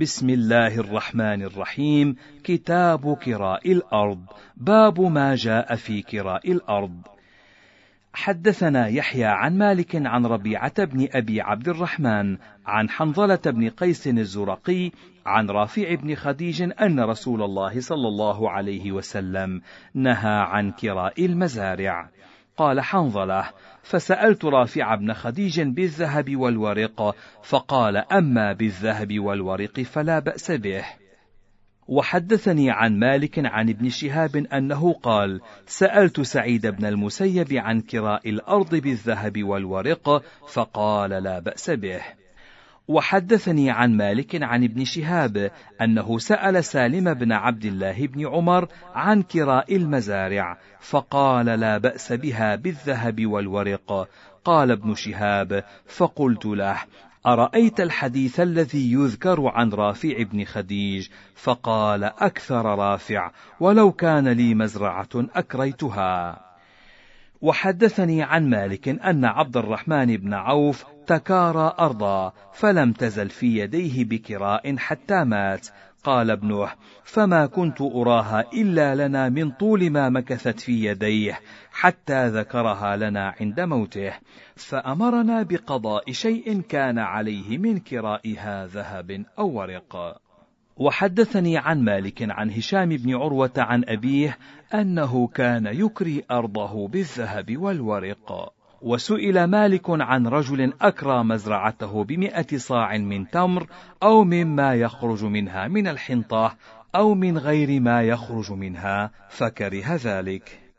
بسم الله الرحمن الرحيم. كتاب كراء الأرض. باب ما جاء في كراء الأرض. حدثنا يحيى عن مالك عن ربيعة بن أبي عبد الرحمن عن حنظلة بن قيس الزرقي عن رافع بن خديج أن رسول الله صلى الله عليه وسلم نهى عن كراء المزارع. قال حنظلة فسألت رافع بن خديج بالذهب والورق فقال أما بالذهب والورق فلا بأس به. وحدثني عن مالك عن ابن شهاب أنه قال سألت سعيد بن المسيب عن كراء الأرض بالذهب والورق فقال لا بأس به. وحدثني عن مالك عن ابن شهاب أنه سأل سالم بن عبد الله بن عمر عن كراء المزارع فقال لا بأس بها بالذهب والورق. قال ابن شهاب فقلت له أرأيت الحديث الذي يذكر عن رافع بن خديج؟ فقال أكثر رافع ولو كان لي مزرعة أكريتها. وحدثني عن مالك أن عبد الرحمن بن عوف تكارى أرضا فلم تزل في يديه بكراء حتى مات. قال ابنه فما كنت أراها إلا لنا من طول ما مكثت في يديه حتى ذكرها لنا عند موته. فأمرنا بقضاء شيء كان عليه من كرائها ذهب أو ورق. وحدثني عن مالك عن هشام بن عروة عن أبيه أنه كان يكري أرضه بالذهب والورق. وسئل مالك عن رجل أكرى مزرعته بمئة صاع من تمر أو مما يخرج منها من الحنطة أو من غير ما يخرج منها فكره ذلك.